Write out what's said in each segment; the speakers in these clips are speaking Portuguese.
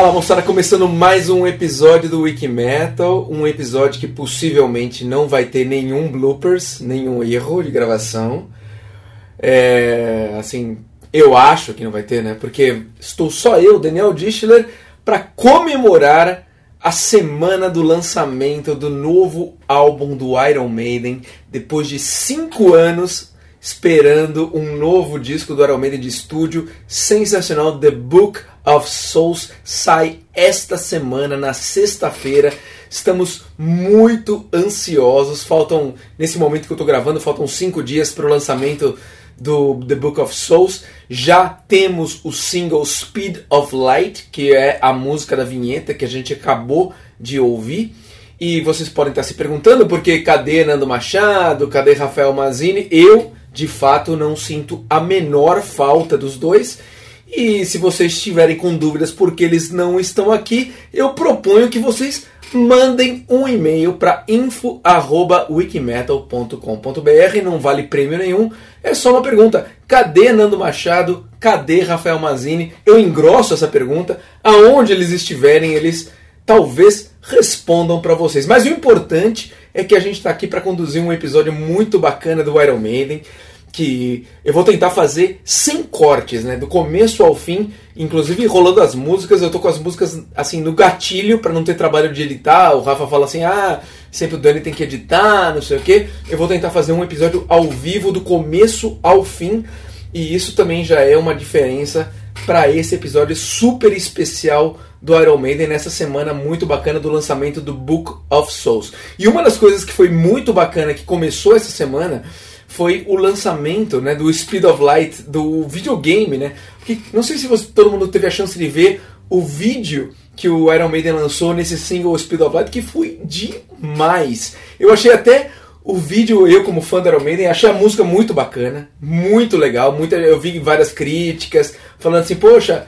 Fala moçada, começando mais um episódio do Wiki Metal, um episódio que possivelmente não vai ter nenhum bloopers, nenhum erro de gravação. É, assim, eu acho que não vai ter, né? Porque estou só eu, Daniel Dischler, para comemorar a semana do lançamento do novo álbum do Iron Maiden, depois de cinco anos esperando um novo disco do Iron Maiden de estúdio sensacional, The Book of Souls, sai esta semana, na sexta-feira. Estamos muito ansiosos. Faltam, nesse momento que eu estou gravando, faltam cinco dias para o lançamento do The Book of Souls. Já temos o single Speed of Light, que é a música da vinheta que a gente acabou de ouvir. E vocês podem estar se perguntando porque cadê Nando Machado, cadê Rafael Mazini? Eu de fato não sinto a menor falta dos dois. E se vocês estiverem com dúvidas porque eles não estão aqui, eu proponho que vocês mandem um e-mail para info@wikimetal.com.br, não vale prêmio nenhum, é só uma pergunta. Cadê Nando Machado? Cadê Rafael Mazini? Eu engrosso essa pergunta. Aonde eles estiverem, eles talvez respondam para vocês. Mas o importante é que a gente está aqui para conduzir um episódio muito bacana do Iron Maiden, que eu vou tentar fazer sem cortes, né, do começo ao fim, inclusive rolando as músicas, eu tô com as músicas assim no gatilho para não ter trabalho de editar. O Rafa fala assim: "Ah, sempre o Dani tem que editar, não sei o quê". Eu vou tentar fazer um episódio ao vivo do começo ao fim, e isso também já é uma diferença para esse episódio super especial do Iron Maiden nessa semana muito bacana do lançamento do Book of Souls. E uma das coisas que foi muito bacana que começou essa semana foi o lançamento né, do Speed of Light do videogame, né? Porque não sei se você, todo mundo teve a chance de ver o vídeo que o Iron Maiden lançou nesse single Speed of Light, que foi demais. Eu achei até o vídeo, eu como fã do Iron Maiden, achei a música muito bacana, muito legal. Muita, eu vi várias críticas falando assim, poxa,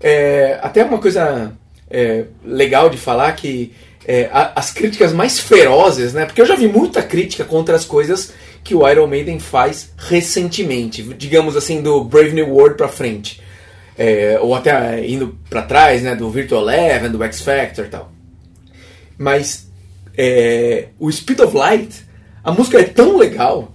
é, até uma coisa é, legal de falar que é, as críticas mais ferozes, né? Porque eu já vi muita crítica contra as coisas que o Iron Maiden faz recentemente, digamos assim, do Brave New World pra frente. É, ou até indo para trás, né, do Virtual Eleven, do X Factor e tal. Mas é, o Speed of Light, a música é tão legal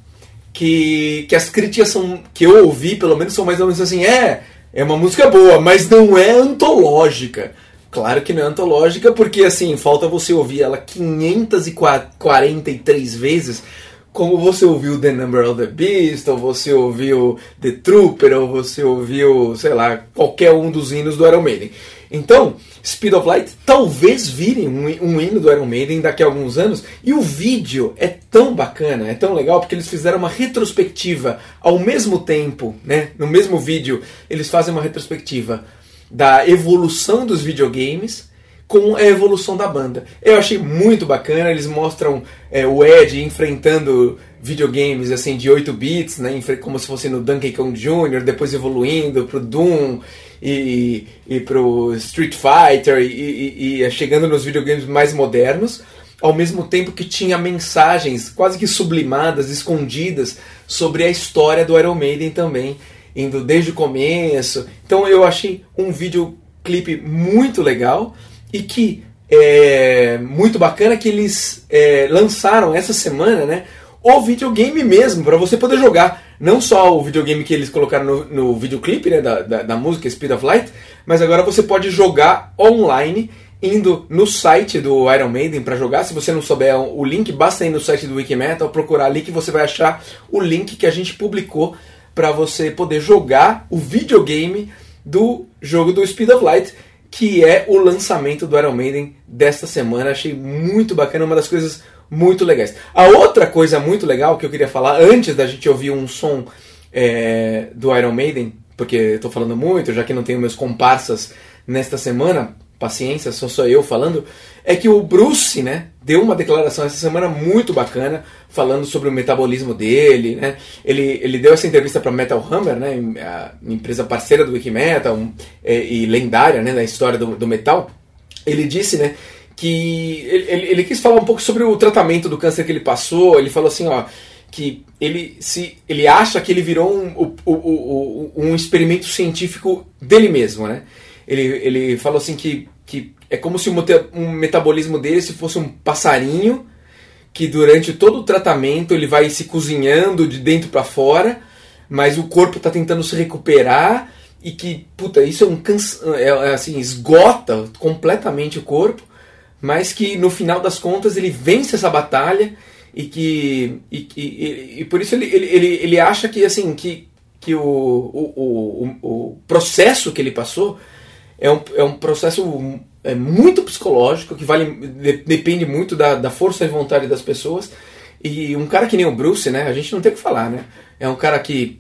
que, que as críticas são que eu ouvi, pelo menos, são mais ou menos assim: é, é uma música boa, mas não é antológica. Claro que não é antológica, porque assim, falta você ouvir ela 543 vezes, como você ouviu The Number of the Beast, ou você ouviu The Trooper, ou você ouviu, sei lá, qualquer um dos hinos do Iron Maiden. Então, Speed of Light talvez virem um, um, hino do Iron Maiden daqui a alguns anos. E o vídeo é tão bacana, é tão legal, porque eles fizeram uma retrospectiva ao mesmo tempo, né? No mesmo vídeo, eles fazem uma retrospectiva da evolução dos videogames com a evolução da banda. Eu achei muito bacana, eles mostram é, o Ed enfrentando videogames assim de 8 bits, né, como se fosse no Donkey Kong Jr., depois evoluindo pro Doom e, e pro Street Fighter e, e, e chegando nos videogames mais modernos, ao mesmo tempo que tinha mensagens quase que sublimadas, escondidas sobre a história do Iron Maiden também, indo desde o começo. Então eu achei um videoclipe muito legal e que é muito bacana que eles é, lançaram essa semana, né? O videogame mesmo, para você poder jogar. Não só o videogame que eles colocaram no, no videoclipe né, da, da, da música Speed of Light, mas agora você pode jogar online indo no site do Iron Maiden para jogar. Se você não souber o link, basta ir no site do Wikimetal, procurar ali que você vai achar o link que a gente publicou para você poder jogar o videogame do jogo do Speed of Light, que é o lançamento do Iron Maiden desta semana. Achei muito bacana, uma das coisas muito legais. A outra coisa muito legal que eu queria falar antes da gente ouvir um som é, do Iron Maiden, porque estou falando muito, já que não tenho meus comparsas nesta semana, paciência, só sou eu falando, é que o Bruce, né, deu uma declaração essa semana muito bacana, falando sobre o metabolismo dele, né, ele, ele deu essa entrevista para Metal Hammer, né, a empresa parceira do Wikimetal um, é, e lendária, né, da história do, do metal, ele disse, né, que ele, ele, quis falar um pouco sobre o tratamento do câncer que ele passou. Ele falou assim, ó, que ele se ele acha que ele virou um, um, um, um experimento científico dele mesmo, né? Ele, ele falou assim que, que é como se o um metabolismo dele se fosse um passarinho que durante todo o tratamento ele vai se cozinhando de dentro para fora, mas o corpo está tentando se recuperar e que, puta, isso é um cansa é, é assim, esgota completamente o corpo, mas que no final das contas ele vence essa batalha e que e, e, e por isso ele, ele, ele, ele acha que assim que, que o, o, o, o processo que ele passou é um, é um processo é, muito psicológico, que vale de- depende muito da, da força de vontade das pessoas. E um cara que nem o Bruce, né? A gente não tem o que falar, né? É um cara que,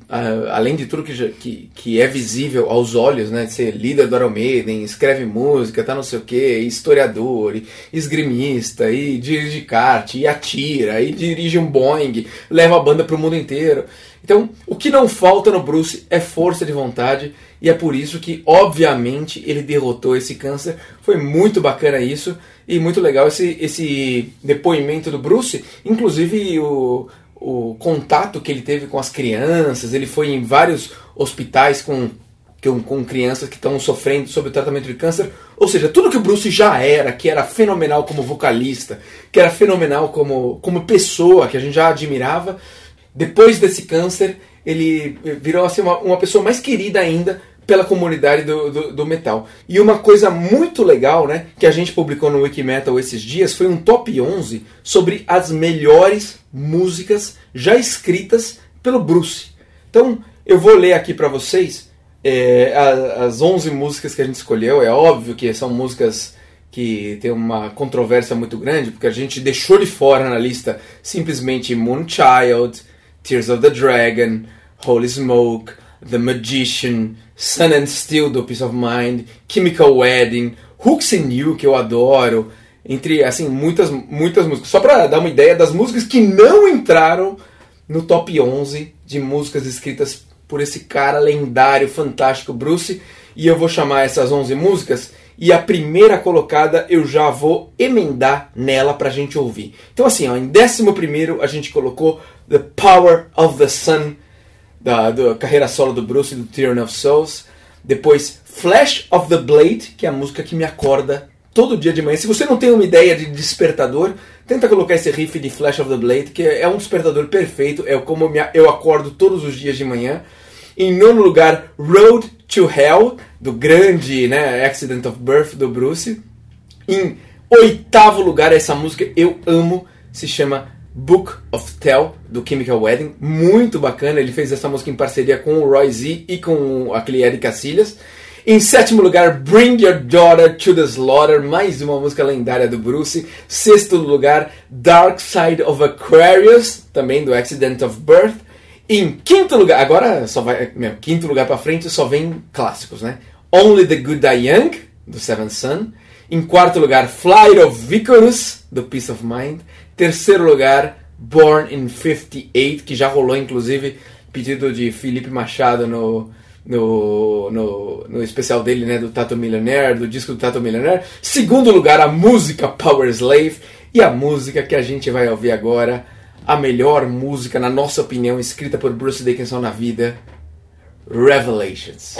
além de tudo que, que, que é visível aos olhos, né? De ser líder do Iron Maiden, escreve música, tá não sei o quê, historiador, e esgrimista, e dirige kart, e atira, e dirige um Boeing, leva a banda pro mundo inteiro. Então, o que não falta no Bruce é força de vontade, e é por isso que, obviamente, ele derrotou esse câncer. Foi muito bacana isso, e muito legal esse, esse depoimento do Bruce. Inclusive, o, o contato que ele teve com as crianças, ele foi em vários hospitais com, com, com crianças que estão sofrendo sobre o tratamento de câncer. Ou seja, tudo que o Bruce já era, que era fenomenal como vocalista, que era fenomenal como, como pessoa, que a gente já admirava, depois desse câncer, ele virou assim, uma, uma pessoa mais querida ainda pela comunidade do, do, do metal. E uma coisa muito legal, né, que a gente publicou no Wikimetal esses dias, foi um top 11 sobre as melhores músicas já escritas pelo Bruce. Então, eu vou ler aqui para vocês é, as 11 músicas que a gente escolheu. É óbvio que são músicas que tem uma controvérsia muito grande, porque a gente deixou de fora na lista simplesmente Moonchild, Tears of the Dragon, Holy Smoke, The Magician, Sun and Steel do Peace of Mind, Chemical Wedding, Hooks and You, que eu adoro, entre assim muitas muitas músicas. Só para dar uma ideia das músicas que não entraram no top 11 de músicas escritas por esse cara lendário, fantástico, Bruce. E eu vou chamar essas 11 músicas e a primeira colocada eu já vou emendar nela pra gente ouvir. Então assim, ó, em décimo primeiro a gente colocou The Power of the Sun, da, da carreira solo do Bruce do Tyranny of Souls. Depois Flash of the Blade, que é a música que me acorda todo dia de manhã. Se você não tem uma ideia de despertador, tenta colocar esse riff de Flash of the Blade, que é um despertador perfeito, é como eu acordo todos os dias de manhã. Em nono lugar, Road to Hell, do grande né, Accident of Birth do Bruce. Em oitavo lugar, essa música eu amo, se chama Book of Tell, do Chemical Wedding. Muito bacana, ele fez essa música em parceria com o Roy Z e com aquele Eric Cacilhas. Em sétimo lugar, Bring Your Daughter to the Slaughter, mais uma música lendária do Bruce. Sexto lugar, Dark Side of Aquarius, também do Accident of Birth. Em quinto lugar, agora só vai, meu, quinto lugar pra frente só vem clássicos, né? Only the Good Die Young, do Seventh Son. Em quarto lugar, Flight of Icarus, do Peace of Mind. Terceiro lugar, Born in 58, que já rolou inclusive pedido de Felipe Machado no, no, no, no especial dele, né, do Tato Millionaire, do disco do Tato Millionaire. Segundo lugar, a música Power Slave. E a música que a gente vai ouvir agora, a melhor música, na nossa opinião, escrita por Bruce Dickinson na vida, Revelations.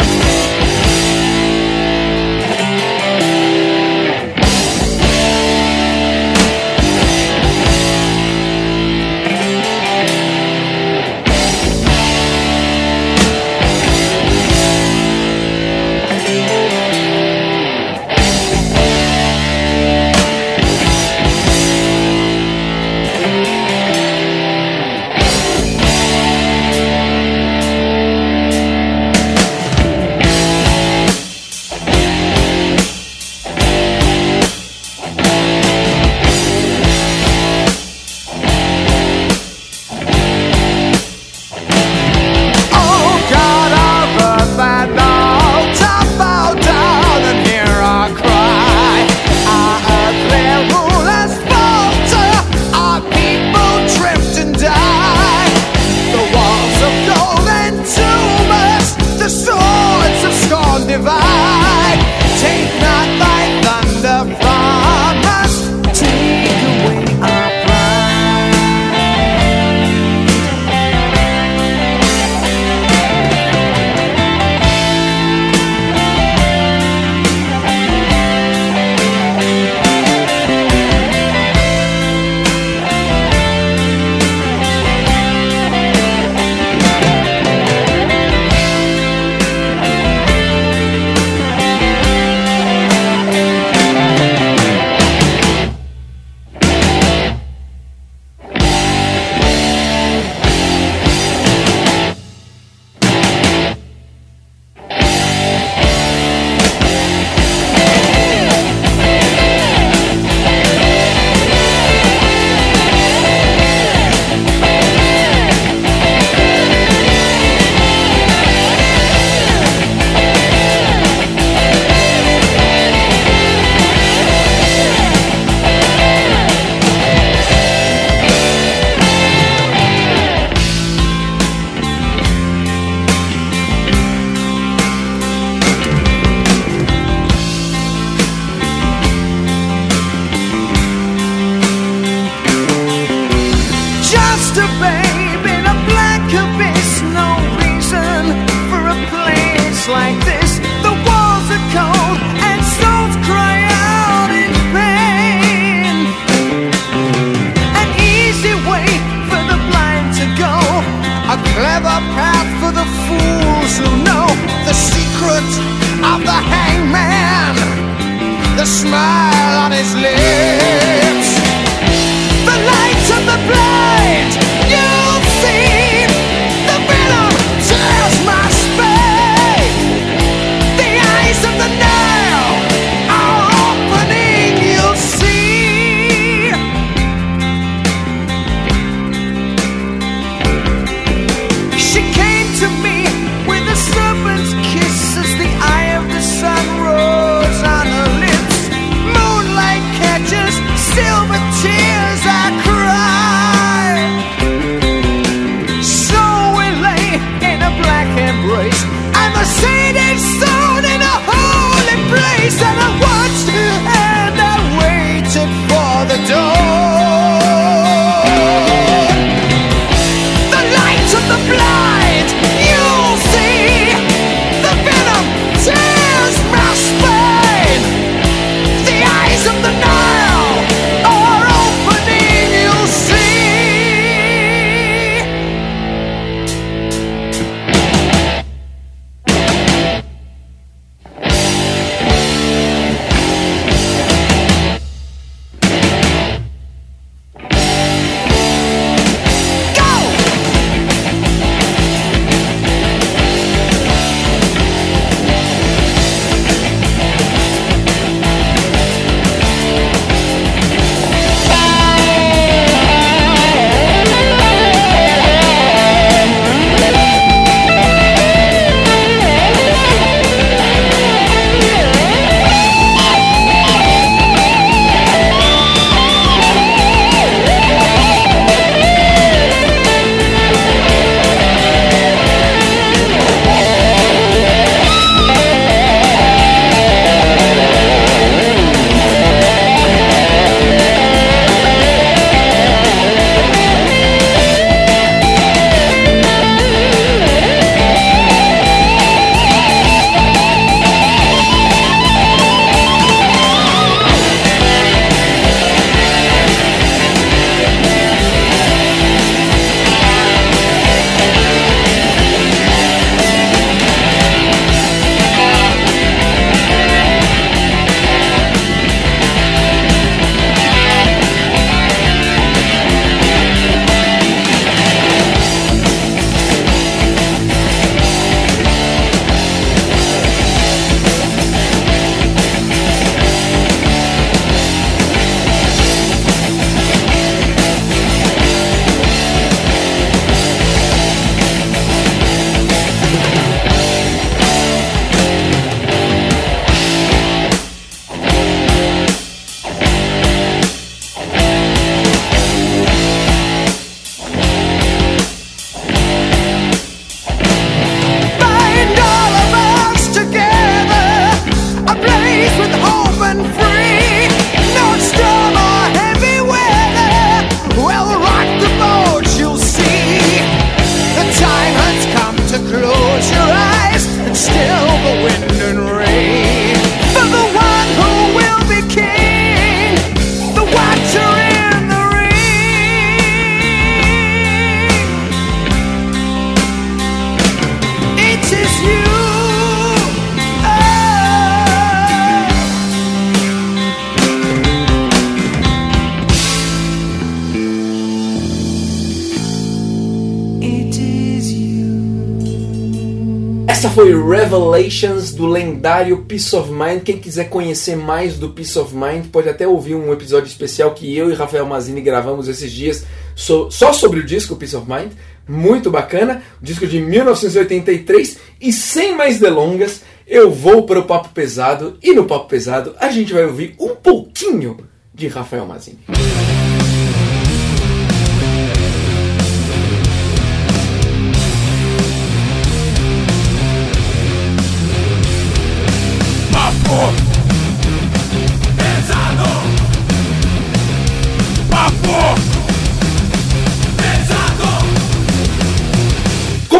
lendário Peace of Mind. Quem quiser conhecer mais do Peace of Mind, pode até ouvir um episódio especial que eu e Rafael Mazini gravamos esses dias só sobre o disco Peace of Mind. Muito bacana, disco de 1983. E sem mais delongas, eu vou para o Papo Pesado. E no Papo Pesado, a gente vai ouvir um pouquinho de Rafael Mazini.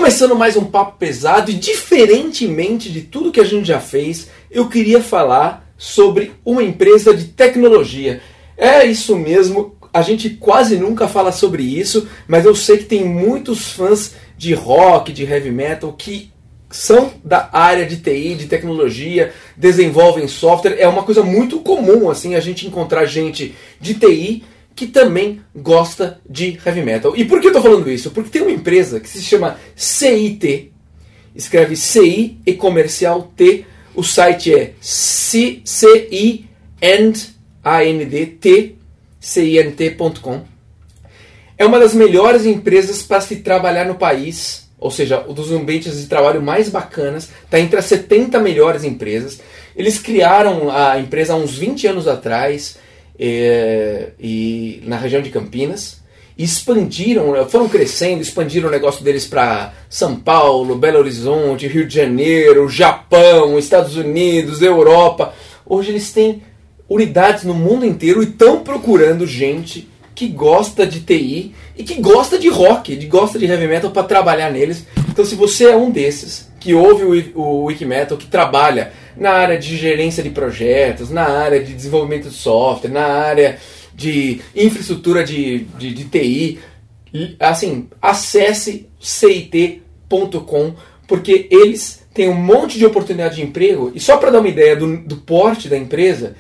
Começando mais um papo pesado e diferentemente de tudo que a gente já fez, eu queria falar sobre uma empresa de tecnologia. É isso mesmo, a gente quase nunca fala sobre isso, mas eu sei que tem muitos fãs de rock, de heavy metal que são da área de TI, de tecnologia, desenvolvem software. É uma coisa muito comum assim a gente encontrar gente de TI que também gosta de heavy metal. E por que eu estou falando isso? Porque tem uma empresa que se chama CIT, escreve CI e comercial T. O site é cint.com. É uma das melhores empresas para se trabalhar no país, ou seja, um dos ambientes de trabalho mais bacanas, está entre as 70 melhores empresas. Eles criaram a empresa há uns 20 anos atrás é, e na região de Campinas. Expandiram, foram crescendo, expandiram o negócio deles para São Paulo, Belo Horizonte, Rio de Janeiro, Japão, Estados Unidos, Europa. Hoje eles têm unidades no mundo inteiro e estão procurando gente que gosta de TI e que gosta de rock, de gosta de heavy metal para trabalhar neles. Então, se você é um desses que ouve o, o Wikimetal, que trabalha na área de gerência de projetos, na área de desenvolvimento de software, na área de infraestrutura de, de, de TI, assim, acesse cit.com porque eles têm um monte de oportunidade de emprego e só para dar uma ideia do, do porte da empresa,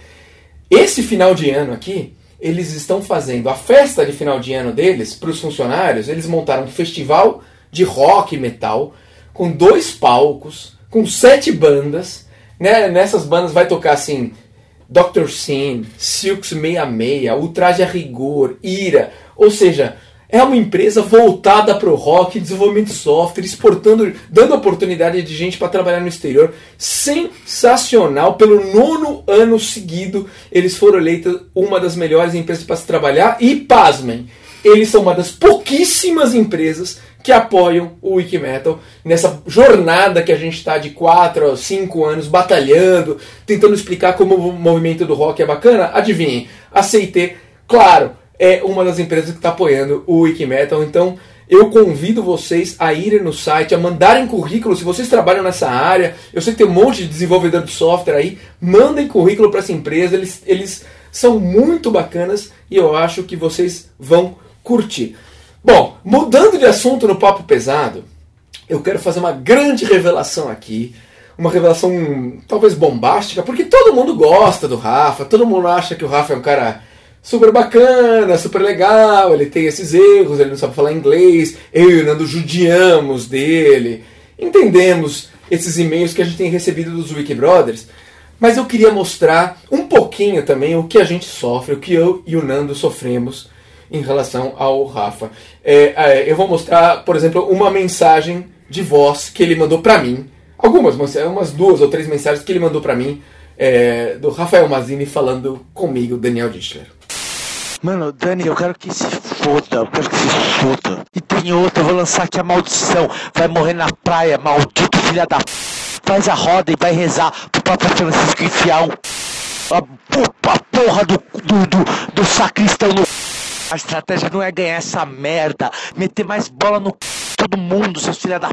esse final de ano aqui, eles estão fazendo a festa de final de ano deles para os funcionários. Eles montaram um festival de rock e metal com dois palcos, com sete bandas. Né? Nessas bandas vai tocar assim Dr. Sin, Silks 66, Ultraje a Rigor, Ira. Ou seja, é uma empresa voltada para o rock, desenvolvimento de software, exportando, dando oportunidade de gente para trabalhar no exterior. Sensacional! Pelo nono ano seguido, eles foram eleitos uma das melhores empresas para se trabalhar. E pasmem, eles são uma das pouquíssimas empresas que apoiam o Wikimetal nessa jornada que a gente está de 4 a 5 anos batalhando, tentando explicar como o movimento do rock é bacana. Adivinhem, aceitei, claro é uma das empresas que está apoiando o Wikimetal. Então eu convido vocês a irem no site, a mandarem currículo. Se vocês trabalham nessa área, eu sei que tem um monte de desenvolvedor de software aí, mandem currículo para essa empresa. Eles, eles são muito bacanas e eu acho que vocês vão curtir. Bom, mudando de assunto no papo pesado, eu quero fazer uma grande revelação aqui. Uma revelação talvez bombástica, porque todo mundo gosta do Rafa, todo mundo acha que o Rafa é um cara super bacana, super legal, ele tem esses erros, ele não sabe falar inglês, eu e o Nando judiamos dele, entendemos esses e-mails que a gente tem recebido dos Wiki Brothers, mas eu queria mostrar um pouquinho também o que a gente sofre, o que eu e o Nando sofremos em relação ao Rafa. É, é, eu vou mostrar, por exemplo, uma mensagem de voz que ele mandou para mim, algumas, umas duas ou três mensagens que ele mandou para mim, é, do Rafael Mazini falando comigo, Daniel Dischler. Mano, Dani, eu quero que se foda, eu quero que se foda. E tem outra, eu vou lançar aqui a maldição. Vai morrer na praia, maldito filha da. Faz a roda e vai rezar pro Papa Francisco enfiar um. A, a porra do, do, do, do sacristão no. A estratégia não é ganhar essa merda, meter mais bola no todo mundo, seus filha da.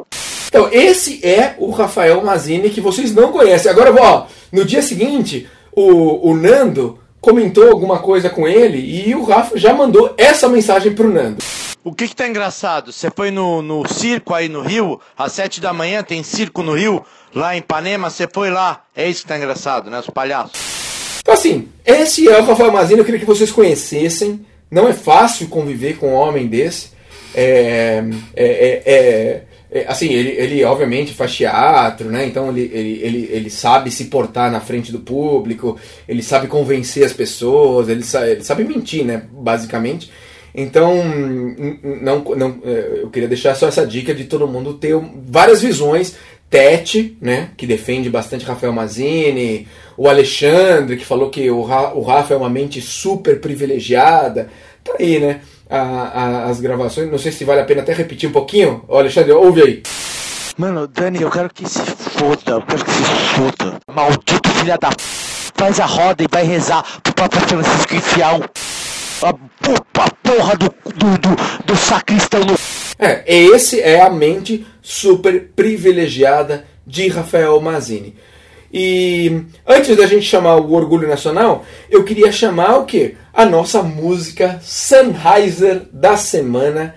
Então, esse é o Rafael Mazini que vocês não conhecem. Agora, ó, no dia seguinte, o, o Nando comentou alguma coisa com ele e o Rafa já mandou essa mensagem pro Nando. O que que tá engraçado? Você foi no, no circo aí no Rio, às sete da manhã tem circo no Rio, lá em Ipanema, você foi lá. É isso que tá engraçado, né? Os palhaços. Então assim, esse é o Rafael Mazini, eu queria que vocês conhecessem. Não é fácil conviver com um homem desse. É, é, é, é é, assim, ele, ele obviamente faz teatro, né? Então ele, ele, ele, ele sabe se portar na frente do público, ele sabe convencer as pessoas, ele sabe, ele sabe mentir, né? Basicamente. Então, não, não, é, eu queria deixar só essa dica de todo mundo ter várias visões. Tete, né, que defende bastante Rafael Mazini, o Alexandre, que falou que o, Ra, o Rafa é uma mente super privilegiada. Tá aí, né? a, a, as gravações. Não sei se vale a pena até repetir um pouquinho. Ô, Alexandre, ouve aí. Mano, Dani, eu quero que se foda, eu quero que se foda. Maldito filha da. Faz a roda e vai rezar pro Papa Francisco enfiar um. A, a porra do, do, do, do sacristão no. É, esse é a mente super privilegiada de Rafael Mazini. E antes da gente chamar o Orgulho Nacional, eu queria chamar o quê? A nossa música Sennheiser da semana.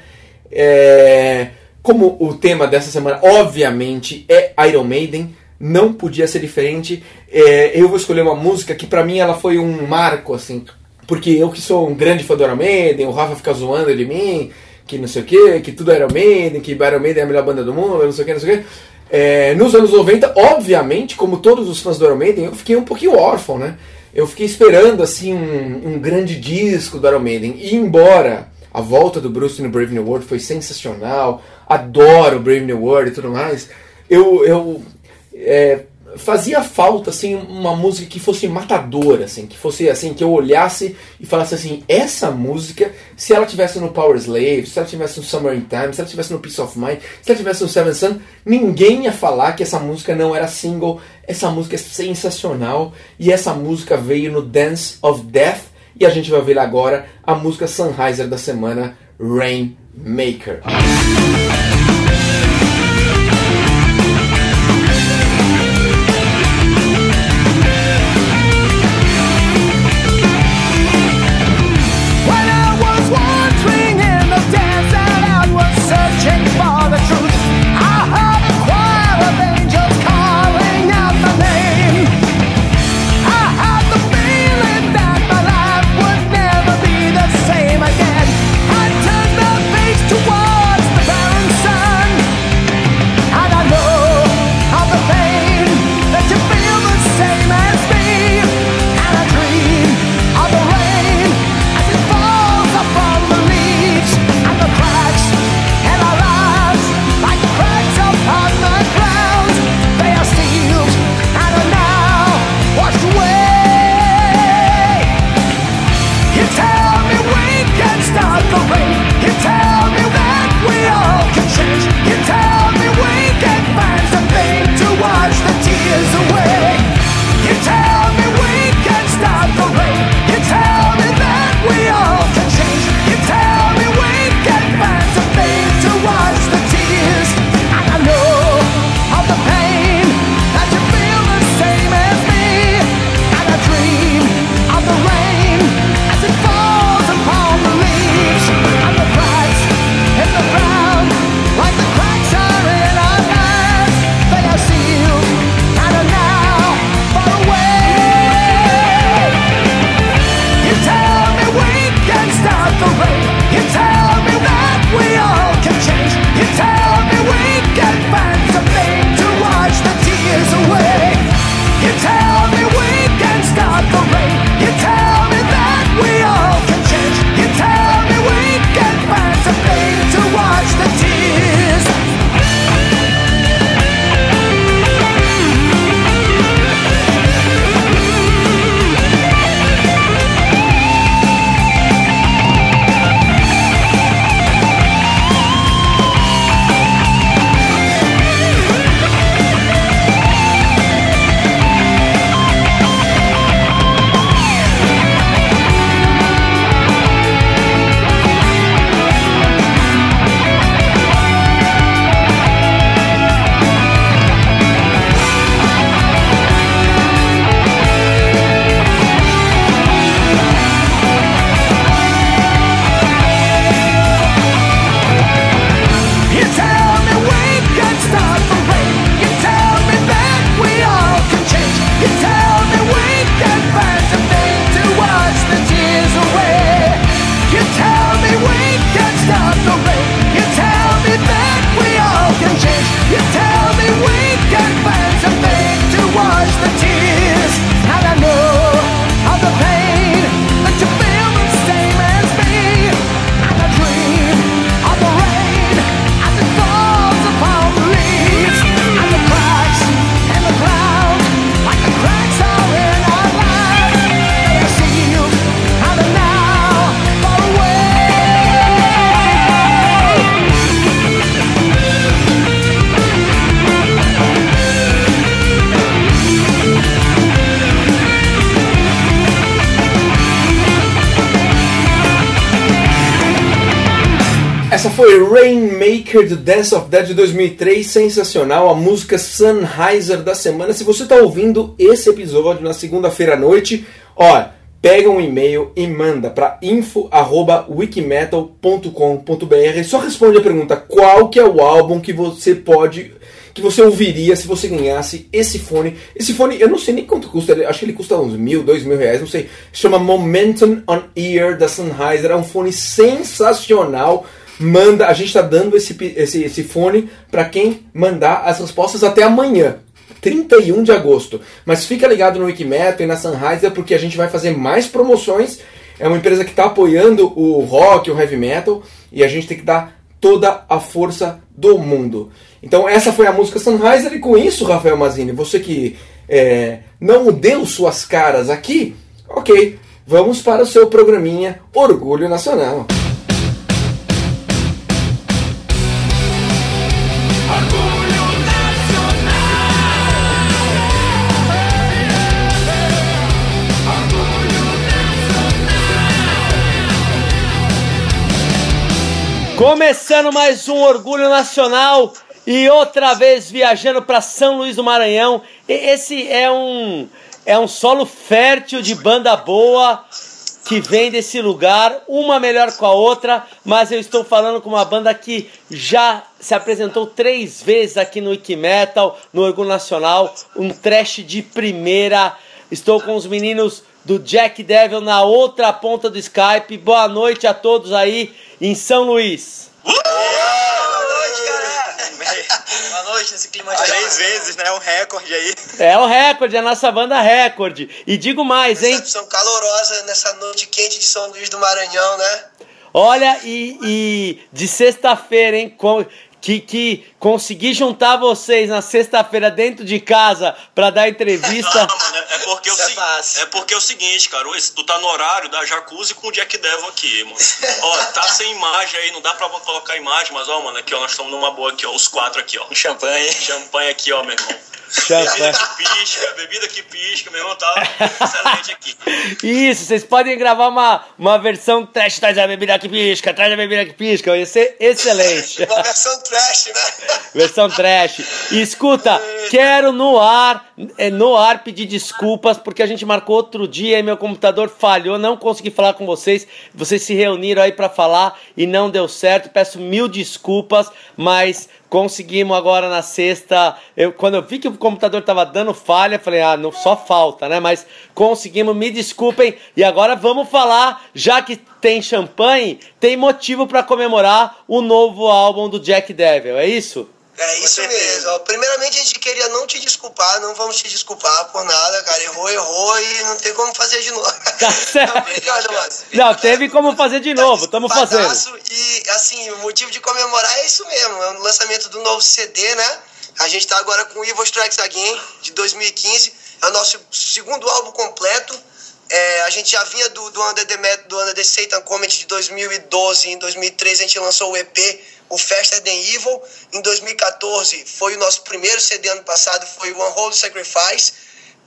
É, como o tema dessa semana, obviamente, é Iron Maiden, não podia ser diferente. É, eu vou escolher uma música que para mim ela foi um marco, assim, porque eu que sou um grande fã do Iron Maiden, o Rafa fica zoando de mim, que não sei o que, que tudo é Iron Maiden, que Iron Maiden é a melhor banda do mundo, não sei o que, não sei o que. É, nos anos 90, obviamente, como todos os fãs do Iron Maiden, eu fiquei um pouquinho órfão, né? Eu fiquei esperando, assim, um, um grande disco do Iron Maiden. E embora a volta do Bruce no Brave New World foi sensacional, adoro Brave New World e tudo mais, eu, eu é, fazia falta assim uma música que fosse matadora, assim, que fosse assim que eu olhasse e falasse assim, essa música, se ela tivesse no Power Slave, se ela tivesse no Summer in Time, se ela tivesse no Peace of Mind, se ela tivesse no Seven Sun, ninguém ia falar que essa música não era single. Essa música é sensacional e essa música veio no Dance of Death e a gente vai ver agora a música Sunriser da semana, Rainmaker. When Essa foi Rainmaker do Dance of Dead de 2003, sensacional, a música Sunriser da semana. Se você está ouvindo esse episódio na segunda-feira à noite, ó, pega um e-mail e manda para info@wikimetal.com.br. Só responde a pergunta: qual que é o álbum que você pode que você ouviria se você ganhasse esse fone. Esse fone, eu não sei nem quanto custa, acho que ele custa uns mil, dois mil reais, não sei. Chama Momentum on Ear da Sennheiser, é um fone sensacional manda, a gente está dando esse, esse, esse fone para quem mandar as respostas até amanhã. 31 de agosto. Mas fica ligado no Wikimetal e na Sennheiser porque a gente vai fazer mais promoções. É uma empresa que está apoiando o rock, o heavy metal e a gente tem que dar toda a força do mundo. Então essa foi a música Sennheiser e com isso, Rafael Mazini, você que é, não deu suas caras aqui, ok, vamos para o seu programinha Orgulho Nacional. Começando mais um Orgulho Nacional e outra vez viajando para São Luís do Maranhão. Esse é um é um solo fértil de banda boa que vem desse lugar, uma melhor com a outra, mas eu estou falando com uma banda que já se apresentou três vezes aqui no Wikimetal, no Orgulho Nacional, um trash de primeira. Estou com os meninos do Jack Devil na outra ponta do Skype. Boa noite a todos aí em São Luís. Boa noite, galera. Boa noite nesse clima de Três vezes, né? Um recorde aí. É o recorde, a nossa banda recorde. E digo mais, hein? Recepção calorosa nessa noite quente de São Luís do Maranhão, né? Olha, e, e de sexta-feira, hein? Que, que consegui juntar vocês na sexta-feira dentro de casa pra dar entrevista. Não, mano, é porque, é, o Isso é segui- fácil. é porque é o seguinte, cara, tu tá no horário da jacuzzi com o Jack Devil aqui, mano. ó, tá sem imagem aí, não dá pra colocar imagem, mas ó, mano, aqui, ó, nós estamos numa boa aqui, ó, os quatro aqui, ó. Um champanhe. Champanhe aqui, ó, meu irmão. Champanhe. Bebida que pisca, bebida que pisca, meu irmão, tá excelente aqui. Isso, vocês podem gravar uma, uma versão trash, traz a bebida que pisca, traz a bebida que pisca, ia ser excelente. Uma versão trash, né? Versão trash. E escuta, quero no ar, é, no ar pedir desculpas, porque a gente marcou outro dia e meu computador falhou, não consegui falar com vocês. Vocês se reuniram aí pra falar e não deu certo. Peço mil desculpas, mas conseguimos agora na sexta. Eu, quando eu vi que o computador tava dando falha, falei, ah, não só falta, né? Mas conseguimos, me desculpem. E agora vamos falar, já que tem champanhe, tem motivo pra comemorar o novo álbum do Jack Devil, é isso? É isso certeza. mesmo. ó. Primeiramente, a gente queria não te desculpar, não vamos te desculpar por nada, cara. Errou, errou e não tem como fazer de novo. Tá certo. Não, obrigado, mano. Não, teve como fazer de novo, estamos fazendo. Desculpadaço, E, assim, o motivo de comemorar é isso mesmo. É o lançamento do novo CD, né? A gente tá agora com o Evil Strikes Again, de 2015. É o nosso segundo álbum completo. É, a gente já vinha do, do, Under the, Met- do Under the Satan Comet de 2012. Em 2013 a gente lançou o EP, o Faster Than Evil. Em 2014 foi o nosso primeiro CD ano passado, foi o Unholy Sacrifice.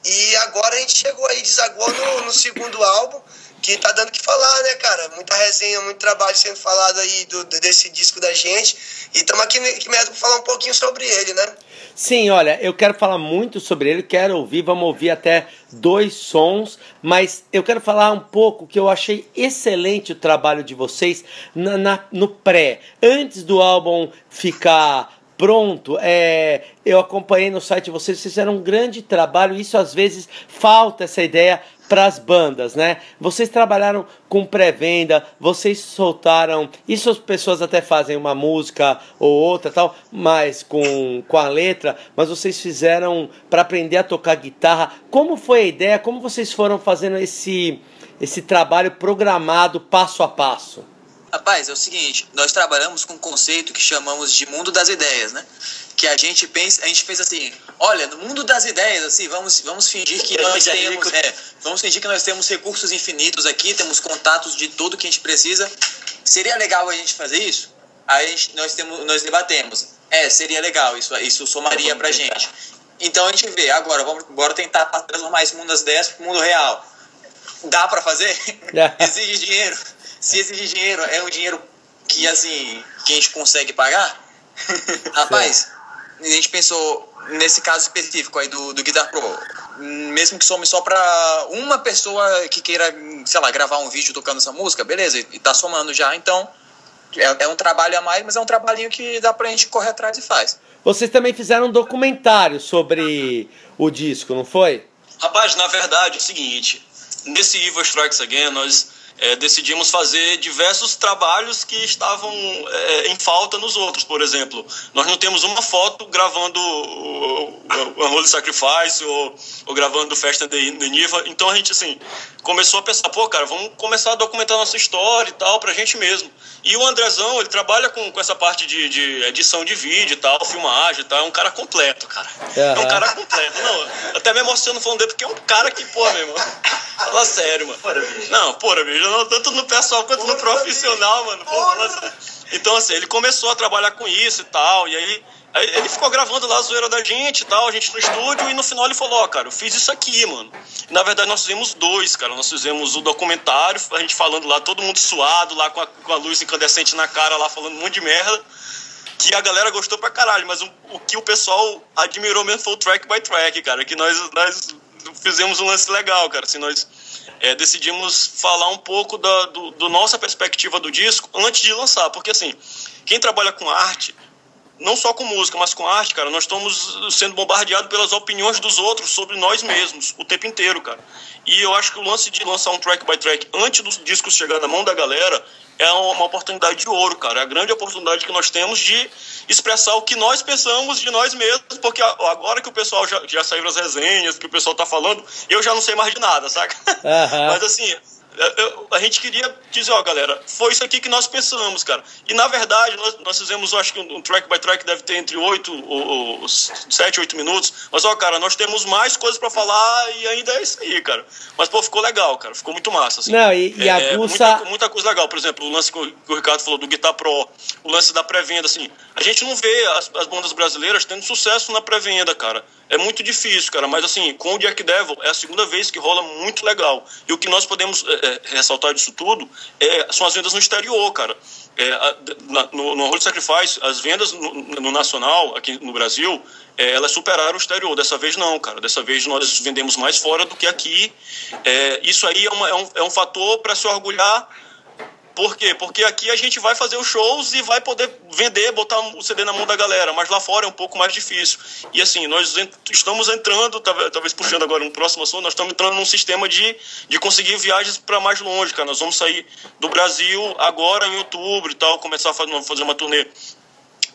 E agora a gente chegou aí, desagou no, no segundo álbum, que tá dando que falar, né, cara? Muita resenha, muito trabalho sendo falado aí do, desse disco da gente. E estamos aqui no Wikimedia pra falar um pouquinho sobre ele, né? Sim, olha, eu quero falar muito sobre ele, quero ouvir, vamos ouvir até dois sons, mas eu quero falar um pouco que eu achei excelente o trabalho de vocês na, na- no pré, antes do álbum ficar pronto. É, eu acompanhei no site de vocês, vocês fizeram um grande trabalho, isso às vezes falta essa ideia para as bandas, né? Vocês trabalharam com pré-venda, vocês soltaram. Isso as pessoas até fazem uma música ou outra, tal, mas com, com a letra. Mas vocês fizeram para aprender a tocar guitarra. Como foi a ideia? Como vocês foram fazendo esse esse trabalho programado passo a passo? Rapaz, é o seguinte, nós trabalhamos com um conceito que chamamos de mundo das ideias, né? Que a gente pensa, a gente pensa assim, olha, no mundo das ideias, assim, vamos, vamos fingir que nós É temos, é, vamos fingir que nós temos recursos infinitos aqui, temos contatos de tudo que a gente precisa. Seria legal a gente fazer isso? Aí a gente- nós temos, nós debatemos. É, seria legal, isso, isso somaria pra gente. Então a gente vê, agora, vamos bora tentar transformar esse mundo das ideias pro mundo real. Dá pra fazer? exige dinheiro. Se exige dinheiro, é um dinheiro que, assim, que a gente consegue pagar? Rapaz, a gente pensou nesse caso específico aí do, do Guitar Pro. Mesmo que some só pra uma pessoa que queira, sei lá, gravar um vídeo tocando essa música, beleza, e tá somando já, então é, é um trabalho a mais, mas é um trabalhinho que dá pra gente correr atrás e faz. Vocês também fizeram um documentário sobre o disco, não foi? Rapaz, na verdade é o seguinte, nesse Evil Strikes Again nós é, decidimos fazer diversos trabalhos que estavam é, em falta nos outros. Por exemplo, nós não temos uma foto gravando o, o, o Holy Sacrifice ou, ou gravando Festa de, de Niva. Então a gente assim começou a pensar, pô, cara, vamos começar a documentar nossa história e tal pra gente mesmo. E o Andrezão, ele trabalha com, com essa parte de, de edição de vídeo e tal, filmagem e tal, é um cara completo, cara. É um cara completo. Não, até me emociono falando dele, porque é um cara que, pô, meu irmão, fala sério, mano. Não, porra, bicho, tanto no pessoal quanto no profissional, mano. Sério. Então, assim, ele começou a trabalhar com isso e tal, e aí ele ficou gravando lá a zoeira da gente e tal, a gente no estúdio, e no final ele falou, ó, cara, eu fiz isso aqui, mano. E, na verdade nós fizemos dois, cara. Nós fizemos o documentário, a gente falando lá, todo mundo suado, lá com a, com a luz incandescente na cara, lá falando um monte de merda. Que a galera gostou pra caralho, mas o, o que o pessoal admirou mesmo foi o track by track, cara. Que nós, nós fizemos um lance legal, cara. Assim, nós é, decidimos falar um pouco da do, do nossa perspectiva do disco antes de lançar. Porque assim, quem trabalha com arte não só com música, mas com arte, cara, nós estamos sendo bombardeados pelas opiniões dos outros sobre nós mesmos o tempo inteiro, cara. E eu acho que o lance de lançar um track by track antes dos discos chegar na mão da galera é uma oportunidade de ouro, cara. É a grande oportunidade que nós temos de expressar o que nós pensamos de nós mesmos, porque agora que o pessoal já, já saiu as resenhas, que o pessoal tá falando, eu já não sei mais de nada, saca? Uhum. Mas assim, a gente queria dizer, ó, galera, foi isso aqui que nós pensamos, cara. E na verdade, nós, nós fizemos, acho que um track by track deve ter entre 8 ou, ou 7, 8 minutos. Mas, ó, cara, nós temos mais coisas para falar e ainda é isso aí, cara. Mas, pô, ficou legal, cara. Ficou muito massa, assim. Não, e, e é, a Gussa... muita, muita, coisa legal. Por exemplo, o lance que o, que o Ricardo falou do Guitar Pro, o lance da pré-venda, assim. A gente não vê as, as bandas brasileiras tendo sucesso na pré-venda, cara. É muito difícil, cara. Mas, assim, com o Jack Devil, é a segunda vez que rola muito legal. E o que nós podemos é, é ressaltar disso tudo é, são as vendas no exterior, cara. É, a, na, no, no Holy Sacrifice, as vendas no, no, nacional, aqui no Brasil, é, elas superaram o exterior. Dessa vez não, cara. Dessa vez nós vendemos mais fora do que aqui. É, isso aí é, uma, é, um, é um fator para se orgulhar por quê? Porque aqui a gente vai fazer os shows e vai poder vender, botar o CD na mão da galera, mas lá fora é um pouco mais difícil. E assim, nós estamos entrando, talvez puxando agora um próximo assunto, nós estamos entrando num sistema de, de conseguir viagens para mais longe, cara. Nós vamos sair do Brasil agora em outubro e tal, começar a fazer uma, fazer uma turnê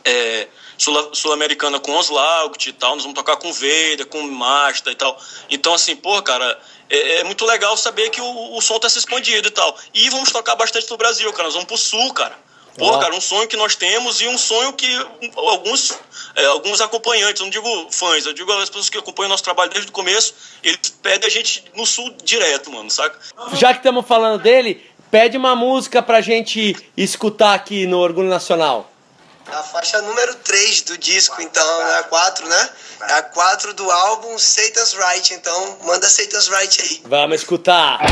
é, sul-americana com Oslaut e tal, nós vamos tocar com Veida, com Masta e tal. Então, assim, pô, cara, é, é, muito legal saber que o, o som tá se expandindo e tal. E vamos tocar bastante no Brasil, cara. Nós vamos pro sul, cara. Pô, cara, um sonho que nós temos e um sonho que alguns, é, alguns acompanhantes, não digo fãs, eu digo as pessoas que acompanham o nosso trabalho desde o começo, eles pedem a gente no sul direto, mano, saca? Já que estamos falando dele, pede uma música pra gente escutar aqui no Orgulho Nacional. A faixa número 3 do disco, então, é a 4, né? É a 4 do álbum Satan's Right, então manda Satan's Right aí. Vamos escutar. Satan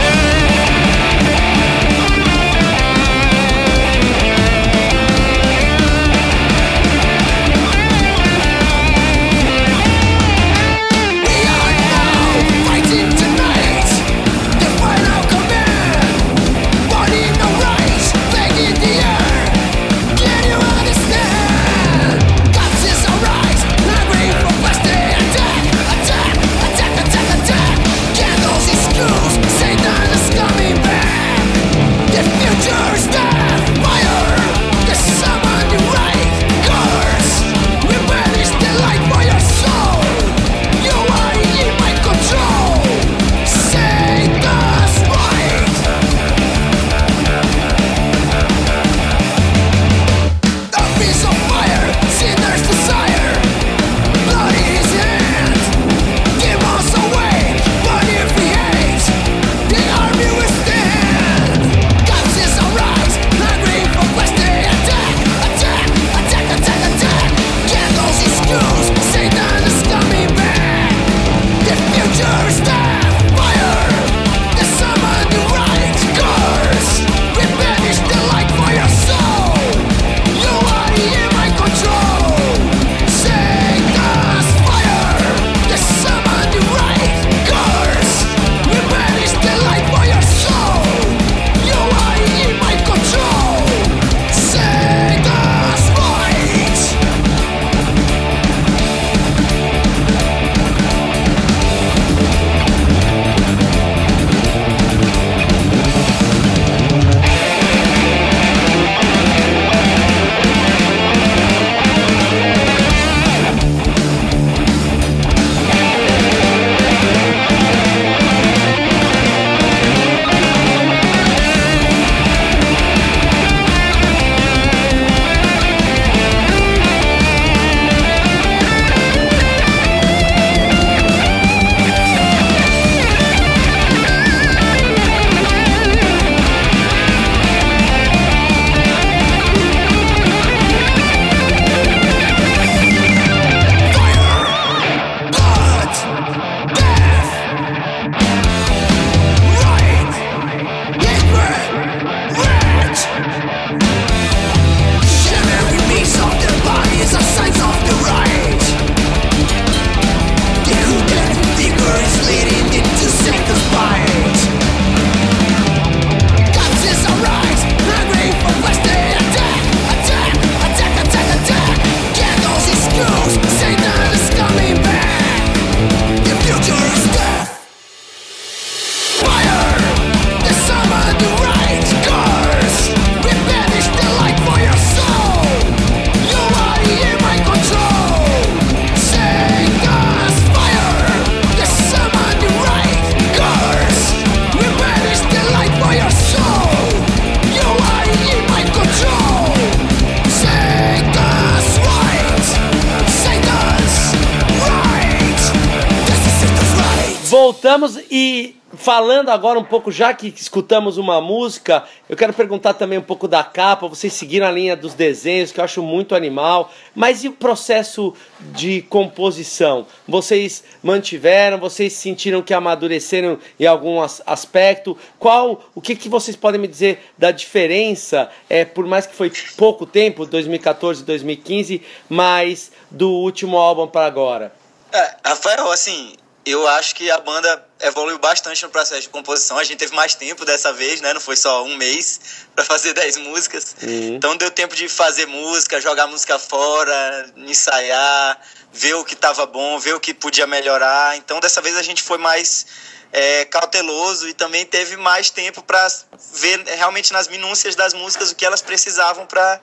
Voltamos e falando agora um pouco, já que escutamos uma música, eu quero perguntar também um pouco da capa. Vocês seguiram a linha dos desenhos, que eu acho muito animal. Mas e o processo de composição? Vocês mantiveram? Vocês sentiram que amadureceram em algum as- aspecto? Qual, o que, que vocês podem me dizer da diferença? É por mais que foi pouco tempo, 2014, 2015, mas do último álbum para agora. É, Rafael, assim, eu acho que a banda evoluiu bastante no processo de composição. A gente teve mais tempo dessa vez, né? Não foi só um mês para fazer 10 músicas. Então deu tempo de fazer música, jogar música fora, ensaiar, ver o que tava bom, ver o que podia melhorar. Então dessa vez a gente foi mais é, cauteloso e também teve mais tempo para ver realmente nas minúcias das músicas o que elas precisavam para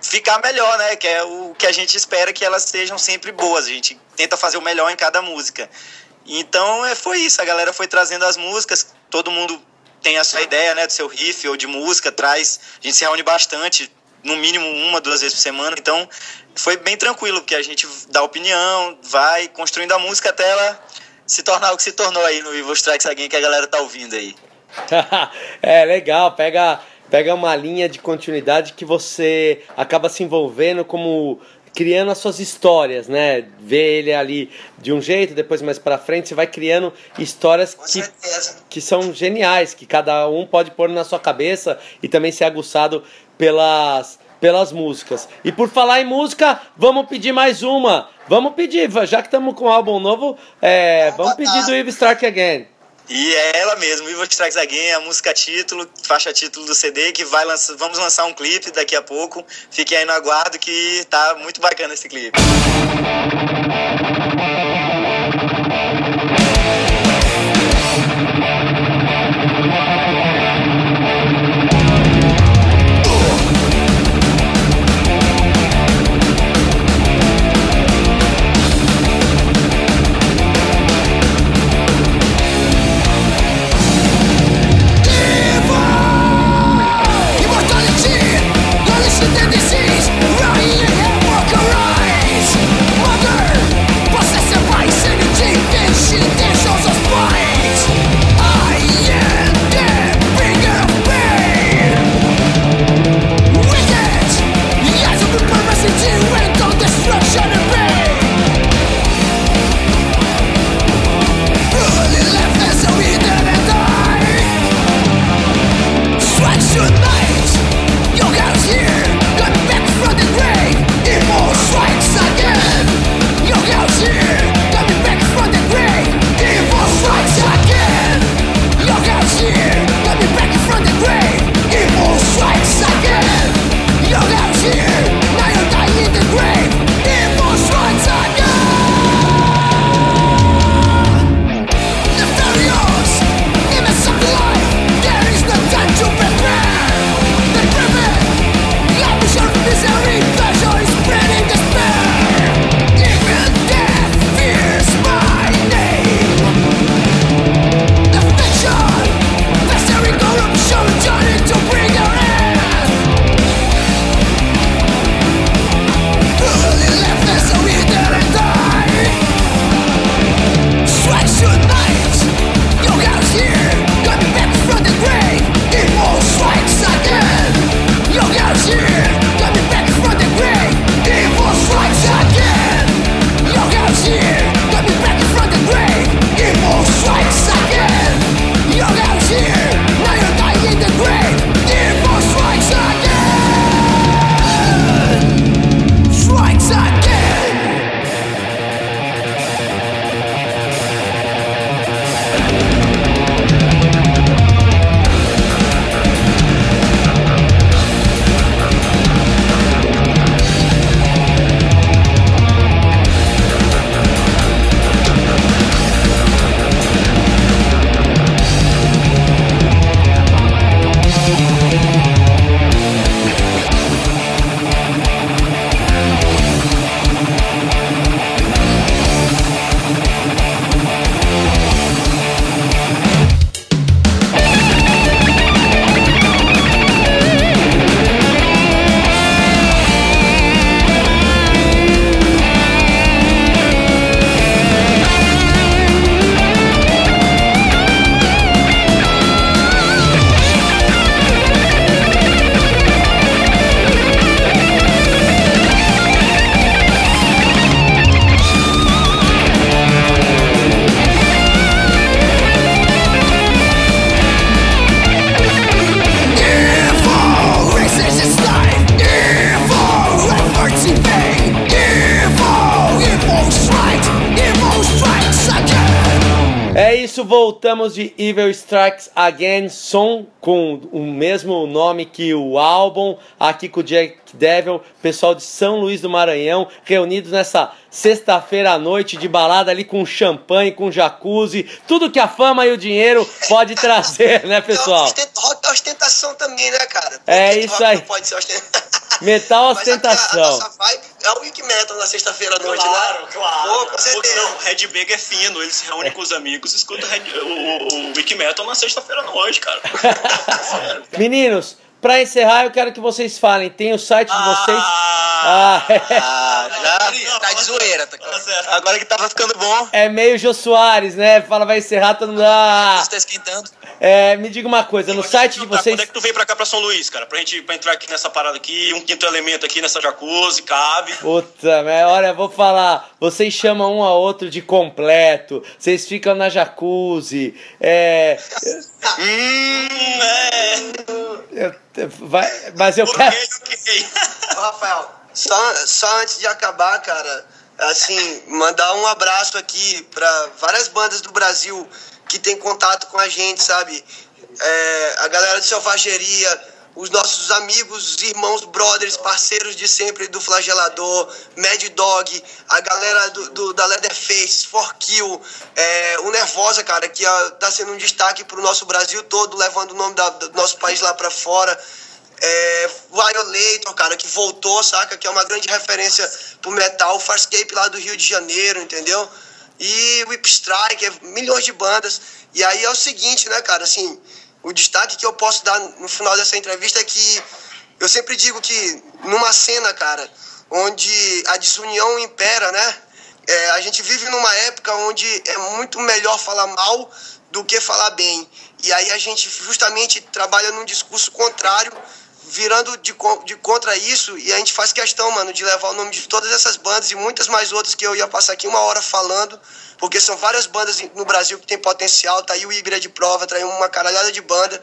ficar melhor, né? Que é o que a gente espera que elas sejam sempre boas. A gente tenta fazer o melhor em cada música. Então é, foi isso, a galera foi trazendo as músicas, todo mundo tem a sua ideia, né, do seu riff ou de música, traz, a gente se reúne bastante, no mínimo uma, duas vezes por semana, então foi bem tranquilo, porque a gente dá opinião, vai construindo a música até ela se tornar o que se tornou aí no Evil Strikes Again que a galera tá ouvindo aí. é legal, pega, pega uma linha de continuidade que você acaba se envolvendo como criando as suas histórias, né? Vê ele ali de um jeito, depois mais pra frente, você vai criando histórias que, que são geniais, que cada um pode pôr na sua cabeça e também ser aguçado pelas pelas músicas. E por falar em música, vamos pedir mais uma. Vamos pedir, já que estamos com um álbum novo, é, vamos pedir do Eve Strike Again. E é ela mesmo, Evil Strikes Again, a música título, faixa título do CD, que vai lançar, vamos lançar um clipe daqui a pouco. Fiquem aí no aguardo que tá muito bacana esse clipe. Isso, voltamos de Evil Strikes Again, som com o mesmo nome que o álbum, aqui com o Jack Devil, pessoal de São Luís do Maranhão, reunidos nessa sexta-feira à noite de balada ali com champanhe, com jacuzzi, tudo que a fama e o dinheiro pode trazer, né, pessoal? Ostent- Rock é ostentação também, né, cara? É isso aí. Metal ostentação. É o Wiki Metal na sexta-feira à noite, Claro, né? claro. Pô, com certeza. Não, o Red Bag é fino, ele se reúne com os amigos, escuta o, Red- o, o, Wiki Metal na sexta-feira à noite, cara. Sério. Meninos, pra encerrar, eu quero que vocês falem. Tem o site de vocês. Ah, Ah, já tá de zoeira. Tá... Sério. Agora que tava ficando bom, é meio Jô Soares, né? Fala, vai encerrar, todo mundo. Ah, você tá esquentando. é, me diga uma coisa, no eu site te de perguntar, vocês. Quando é que tu veio pra cá, pra São Luís, cara? Pra gente pra entrar aqui nessa parada aqui, um quinto elemento aqui nessa jacuzzi, cabe. Puta, mas olha, eu vou falar. Vocês chamam um a outro de completo. Vocês ficam na jacuzzi. É. Hum, é. eu- vai, mas eu Ok, quero. ok. Ô, Rafael, só, só antes de acabar, cara, assim, mandar um abraço aqui pra várias bandas do Brasil que tem contato com a gente, sabe? É, a galera de Selvageria, os nossos amigos, irmãos, brothers, parceiros de sempre do Flagelador, Mad Dog, a galera do, do- da Leatherface, For Kill, é, o Nervosa, cara, que ah, tá sendo um destaque pro nosso Brasil todo, levando o nome da- do nosso país lá pra fora. É, Violator, cara, que voltou, saca? Que é uma grande referência pro metal. Farscape lá do Rio de Janeiro, entendeu? E Whip Strike, milhões de bandas. E aí é o seguinte, né, cara? Assim, o destaque que eu posso dar no final dessa entrevista é que eu sempre digo que numa cena, cara, onde a desunião impera, né? É, a gente vive numa época onde é muito melhor falar mal do que falar bem. E aí a gente justamente trabalha num discurso contrário, virando de, de contra isso, e a gente faz questão, mano, de levar o nome de todas essas bandas e muitas mais outras que eu ia passar aqui uma hora falando, porque são várias bandas no Brasil que tem potencial, tá aí o Ibra de prova, tá aí uma caralhada de banda.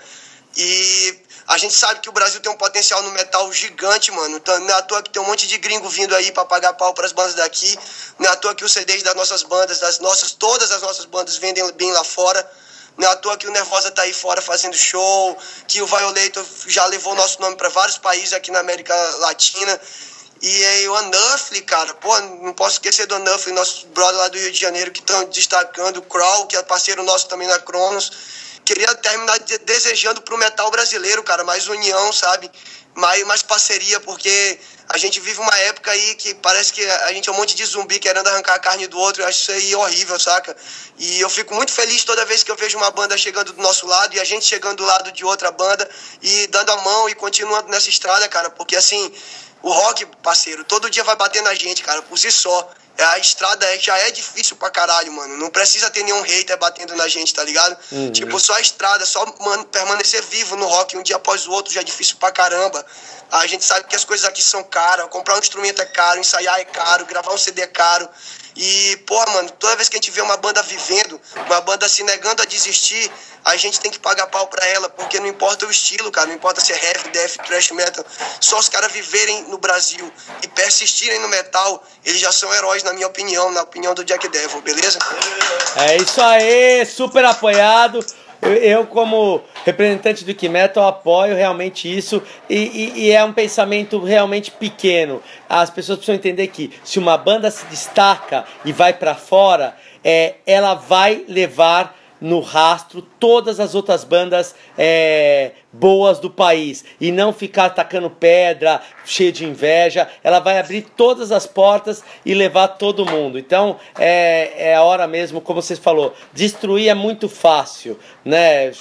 E a gente sabe que o Brasil tem um potencial no metal gigante, mano. Então, não é à toa que tem um monte de gringo vindo aí pra pagar pau pras bandas daqui. Não é à toa que os CDs das nossas bandas, das nossas, todas as nossas bandas vendem bem lá fora. Não é à toa que o Nervosa tá aí fora fazendo show, que o Violator já levou nosso nome para vários países aqui na América Latina. E aí o Anuffle, cara, pô, não posso esquecer do Anuffle, nosso brother lá do Rio de Janeiro, que estão destacando, o Kroll, que é parceiro nosso também na Cronos. Queria terminar de- desejando pro metal brasileiro, cara, mais união, sabe? Mais, mais parceria, porque a gente vive uma época aí que parece que a gente é um monte de zumbi querendo arrancar a carne do outro. Eu acho isso aí horrível, saca? E eu fico muito feliz toda vez que eu vejo uma banda chegando do nosso lado e a gente chegando do lado de outra banda e dando a mão e continuando nessa estrada, cara, porque assim, o rock, parceiro, todo dia vai bater na gente, cara, por si só. É, A estrada é- já é difícil pra caralho, mano. Não precisa ter nenhum hater batendo na gente, tá ligado? Tipo, só a estrada, só mano, permanecer vivo no rock um dia após o outro já é difícil pra caramba. A gente sabe que as coisas aqui são caras. Comprar um instrumento é caro, ensaiar é caro, gravar um CD é caro. E, porra, mano, toda vez que a gente vê uma banda vivendo, uma banda se negando a desistir, a gente tem que pagar pau pra ela, porque não importa o estilo, cara, não importa se é heavy, death, thrash metal, só os caras viverem no Brasil e persistirem no metal, eles já são heróis, na minha opinião, na opinião do Jack Devil, beleza? É isso aí, super apoiado. Eu, eu, como representante do Metal, apoio realmente isso. E, e- e é um pensamento realmente pequeno. As pessoas precisam entender que se uma banda se destaca e vai pra fora, é, ela vai levar no rastro todas as outras bandas é, boas do país e não ficar atacando pedra, cheio de inveja. Ela vai abrir todas as portas e levar todo mundo. Então é, é a hora mesmo, como vocês falou, destruir é muito fácil, né?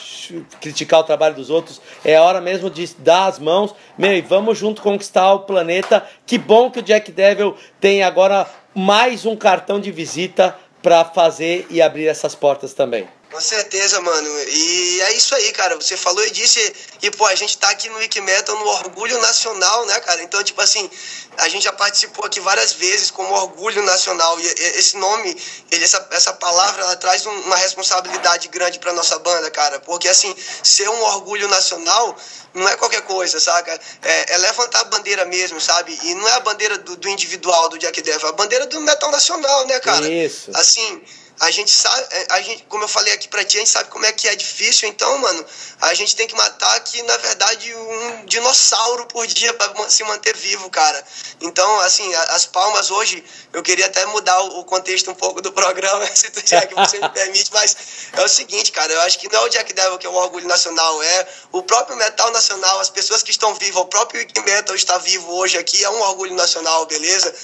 Criticar o trabalho dos outros é a hora mesmo de dar as mãos. Meu, e vamos junto conquistar o planeta. Que bom que o Jack Devil tem agora mais um cartão de visita para fazer e abrir essas portas também. Com certeza, mano. E é isso aí, cara. Você falou e disse. E, pô, a gente tá aqui no Wikimetal no Orgulho Nacional, né, cara? Então, tipo assim, a gente já participou aqui várias vezes como Orgulho Nacional. E esse nome, ele, essa, essa palavra, ela traz um- uma responsabilidade grande pra nossa banda, cara. Porque, assim, ser um orgulho nacional não é qualquer coisa, saca? É, é levantar a bandeira mesmo, sabe? E não é a bandeira do, do individual, do Jack Devil, é a bandeira do metal nacional, né, cara? Isso. Assim, a gente sabe, é, a gente, como eu falei aqui pra ti, a gente sabe como é que é difícil, então, mano, a gente tem que matar aqui, na verdade, um dinossauro por dia pra ma- se manter vivo, cara. Então, assim, as palmas hoje, eu queria até mudar o contexto um pouco do programa, se tu já que você me permite, mas é o seguinte, cara, eu acho que não é o Jack Devil que é o orgulho nacional, é o próprio metal nacional, as pessoas que estão vivas, o próprio Metal está vivo hoje aqui, é um orgulho nacional, beleza?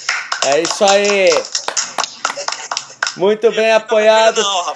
É isso aí. Muito bem apoiado. Não.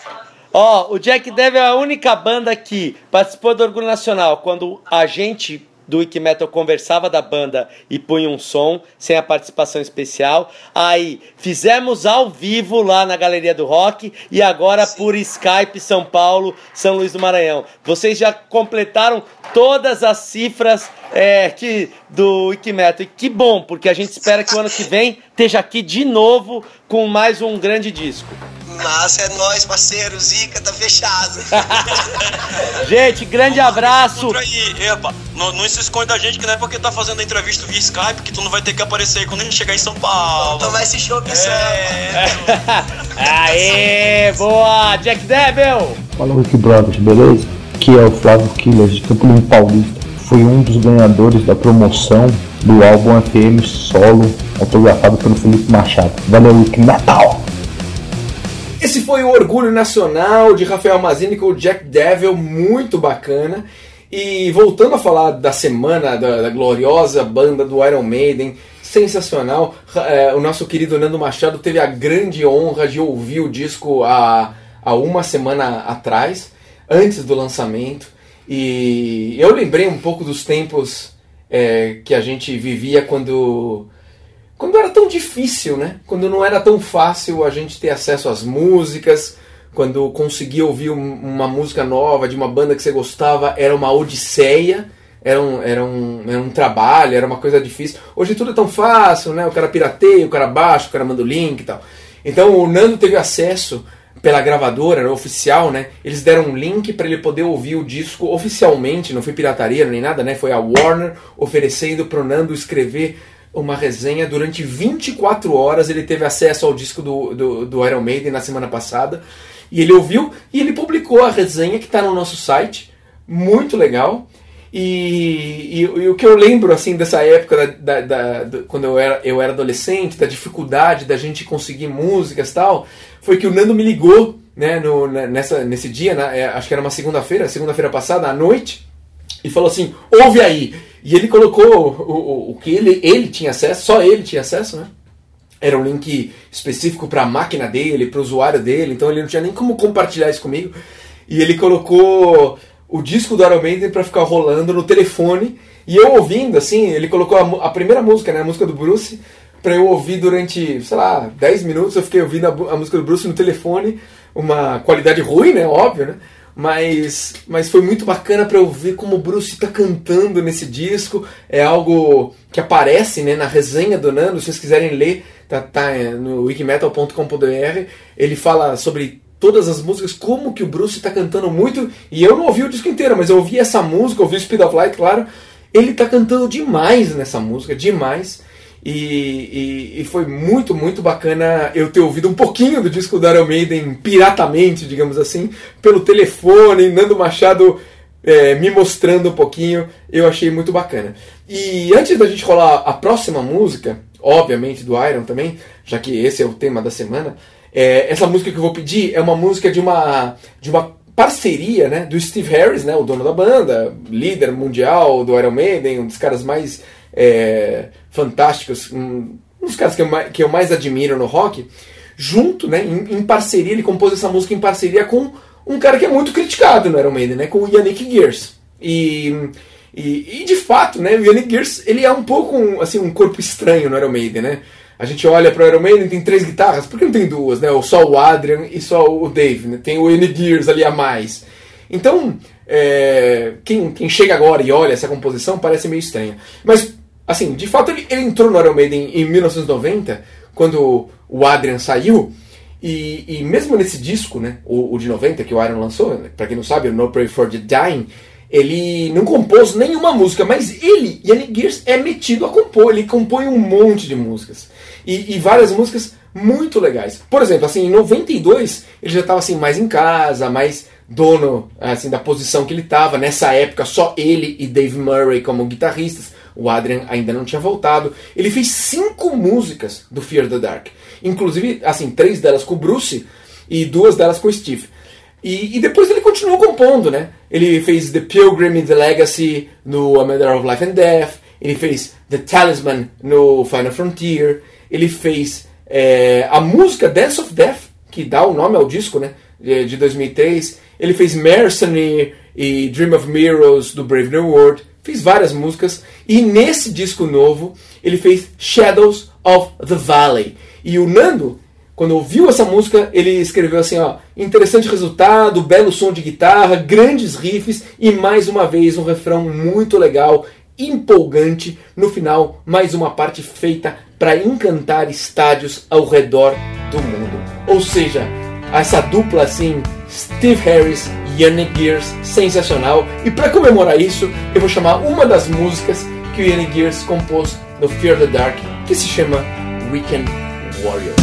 Ó, o Jack Devil é a única banda que participou do Orgulho Nacional quando a gente do Wiki Metal conversava da banda e punha um som sem a participação especial. Aí fizemos ao vivo lá na Galeria do Rock e agora por Skype São Paulo, São Luís do Maranhão. Vocês já completaram todas as cifras é, que, do Wiki Metal. E que bom, porque a gente espera que o ano que vem esteja aqui de novo com mais um grande disco. Massa, é nóis, parceiro, Zica, tá fechado. Gente, grande abraço. Epa, não, não se esconde da gente que não é porque tá fazendo a entrevista via Skype que tu não vai ter que aparecer aí quando a gente chegar em São Paulo. Tomar esse show, pessoal. É, Aê, boa, Jack Devil. Fala Rick Brothers, beleza? Aqui é o Flávio Killers de Campo Limpo Paulista. Fui um dos ganhadores da promoção do álbum APM Solo, autografado pelo Felipe Machado. Valeu, Rick Metal! Esse foi o Orgulho Nacional de Rafael Mazini com o Jack Devil, muito bacana. E voltando a falar da semana da, da gloriosa banda do Iron Maiden, sensacional. É, o nosso querido Nando Machado teve a grande honra de ouvir o disco há, há uma semana atrás, antes do lançamento. E eu lembrei um pouco dos tempos é, que a gente vivia quando quando era tão difícil, né? Quando não era tão fácil a gente ter acesso às músicas, quando conseguia ouvir um- uma música nova de uma banda que você gostava, era uma odisseia, era um, era um, era um trabalho, era uma coisa difícil. Hoje tudo é tão fácil, né? O cara pirateia, o cara baixa, o cara manda o link e tal. Então o Nando teve acesso pela gravadora era oficial, né? Eles deram um link para ele poder ouvir o disco oficialmente, não foi pirataria nem nada, né? Foi a Warner oferecendo pro Nando escrever uma resenha durante 24 horas. Ele teve acesso ao disco do, do, do Iron Maiden na semana passada. E ele ouviu e ele publicou a resenha que está no nosso site. Muito legal. E, e- e o que eu lembro assim dessa época, da, da- da- do- quando eu era, eu era adolescente, da dificuldade da gente conseguir músicas tal, foi que o Nando me ligou né, no, na- nessa, nesse dia, né, acho que era uma segunda-feira, segunda-feira passada, à noite, e falou assim: ouve aí. E ele colocou o, o, o que ele, ele tinha acesso, só ele tinha acesso, né? Era um link específico para a máquina dele, para o usuário dele, então ele não tinha nem como compartilhar isso comigo. E ele colocou o disco do Iron Maiden para ficar rolando no telefone. E eu ouvindo, assim, ele colocou a, a primeira música, né? A música do Bruce, para eu ouvir durante, sei lá, 10 minutos. Eu fiquei ouvindo a, a música do Bruce no telefone, uma qualidade ruim, né? Óbvio, né? Mas, mas foi muito bacana para eu ver como o Bruce está cantando nesse disco. É algo que aparece né, na resenha do Nando. Se vocês quiserem ler, tá, tá é, no wikimetal.com.br. Ele fala sobre todas as músicas, como que o Bruce está cantando muito. E eu não ouvi o disco inteiro, mas eu ouvi essa música, ouvi o Speed of Light, claro. Ele está cantando demais nessa música, demais. E, e- e foi muito, muito bacana eu ter ouvido um pouquinho do disco do Iron Maiden piratamente, digamos assim, pelo telefone, Nando Machado é, me mostrando um pouquinho, eu achei muito bacana. E antes da gente rolar a próxima música, obviamente do Iron também, já que esse é o tema da semana, é, essa música que eu vou pedir é uma música de uma, de uma parceria né, do Steve Harris, né, o dono da banda, líder mundial do Iron Maiden, um dos caras mais é, fantásticos, um, um dos caras que eu, que eu mais admiro no rock, junto, né, em, em parceria, ele compôs essa música em parceria com um cara que é muito criticado no Iron Maiden, né, com o Yannick Gears. E, e, e, de fato, né, o Yannick Gears ele é um pouco um, assim, um corpo estranho no Iron Maiden, né? A gente olha para o Iron Maiden, tem três guitarras, por que não tem duas, né? Só o Adrian e só o Dave, né? Tem o Yannick Gears ali a mais. Então, é, quem, quem chega agora e olha essa composição parece meio estranha. Mas, assim, de fato ele, ele entrou no Iron Maiden em 1990, quando o Adrian saiu, e, e mesmo nesse disco, né, o, o de 90 que o Iron lançou, né, pra quem não sabe, o No Pray for the Dying, ele não compôs nenhuma música, mas ele, Yannick Gears, é metido a compor, ele compõe um monte de músicas. E, e várias músicas muito legais. Por exemplo, assim, em 92 ele já estava assim mais em casa, mais dono assim da posição que ele estava. Nessa época só ele e Dave Murray como guitarristas. O Adrian ainda não tinha voltado. Ele fez cinco músicas do Fear the Dark, inclusive assim três delas com o Bruce e duas delas com o Steve. E, e, depois ele continuou compondo, né? Ele fez The Pilgrim and the Legacy no A Matter of Life and Death. Ele fez The Talisman no Final Frontier. Ele fez é, a música Dance of Death, que dá o nome ao disco, né? De, de 2003. Ele fez Mercenary e Dream of Mirrors do Brave New World. Fez várias músicas. E nesse disco novo, ele fez Shadows of the Valley. E o Nando quando ouviu essa música, ele escreveu assim, ó, interessante resultado, belo som de guitarra, grandes riffs e mais uma vez um refrão muito legal, empolgante. No final, mais uma parte feita para encantar estádios ao redor do mundo. Ou seja, essa dupla assim, Steve Harris Yannick Gears, sensacional. E para comemorar isso, eu vou chamar uma das músicas que o Yannick Gears compôs no Fear the Dark, que se chama Weekend Warrior.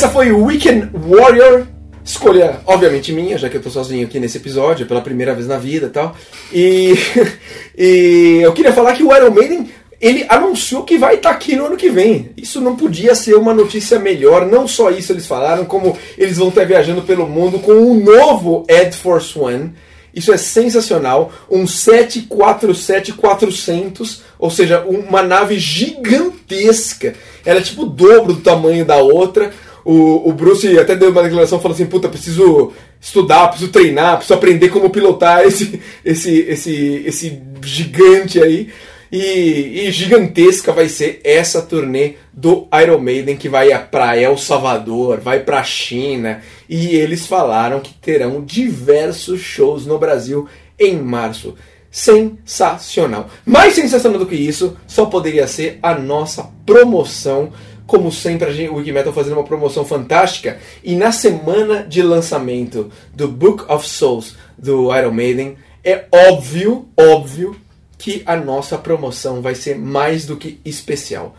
Essa foi o Weekend Warrior. Escolha, obviamente, minha, já que eu tô sozinho aqui nesse episódio, pela primeira vez na vida e tal. E, e eu queria falar que o Iron Maiden, ele anunciou que vai estar aqui no ano que vem. Isso não podia ser uma notícia melhor. Não só isso eles falaram, como eles vão estar viajando pelo mundo com um novo Ed Force One. Isso é sensacional. Um 747-400, ou seja, uma nave gigantesca. Ela é tipo o dobro do tamanho da outra. O, o Bruce até deu uma declaração falando assim: puta, preciso estudar, preciso treinar, preciso aprender como pilotar esse, esse, esse, esse gigante aí. E, e gigantesca vai ser essa turnê do Iron Maiden que vai para El Salvador, vai para China e eles falaram que terão diversos shows no Brasil em março. Sensacional. Mais sensacional do que isso, só poderia ser a nossa promoção. Como sempre, a gente, o Wikimetal fazendo uma promoção fantástica. E na semana de lançamento do Book of Souls do Iron Maiden, é óbvio, óbvio, que a nossa promoção vai ser mais do que especial.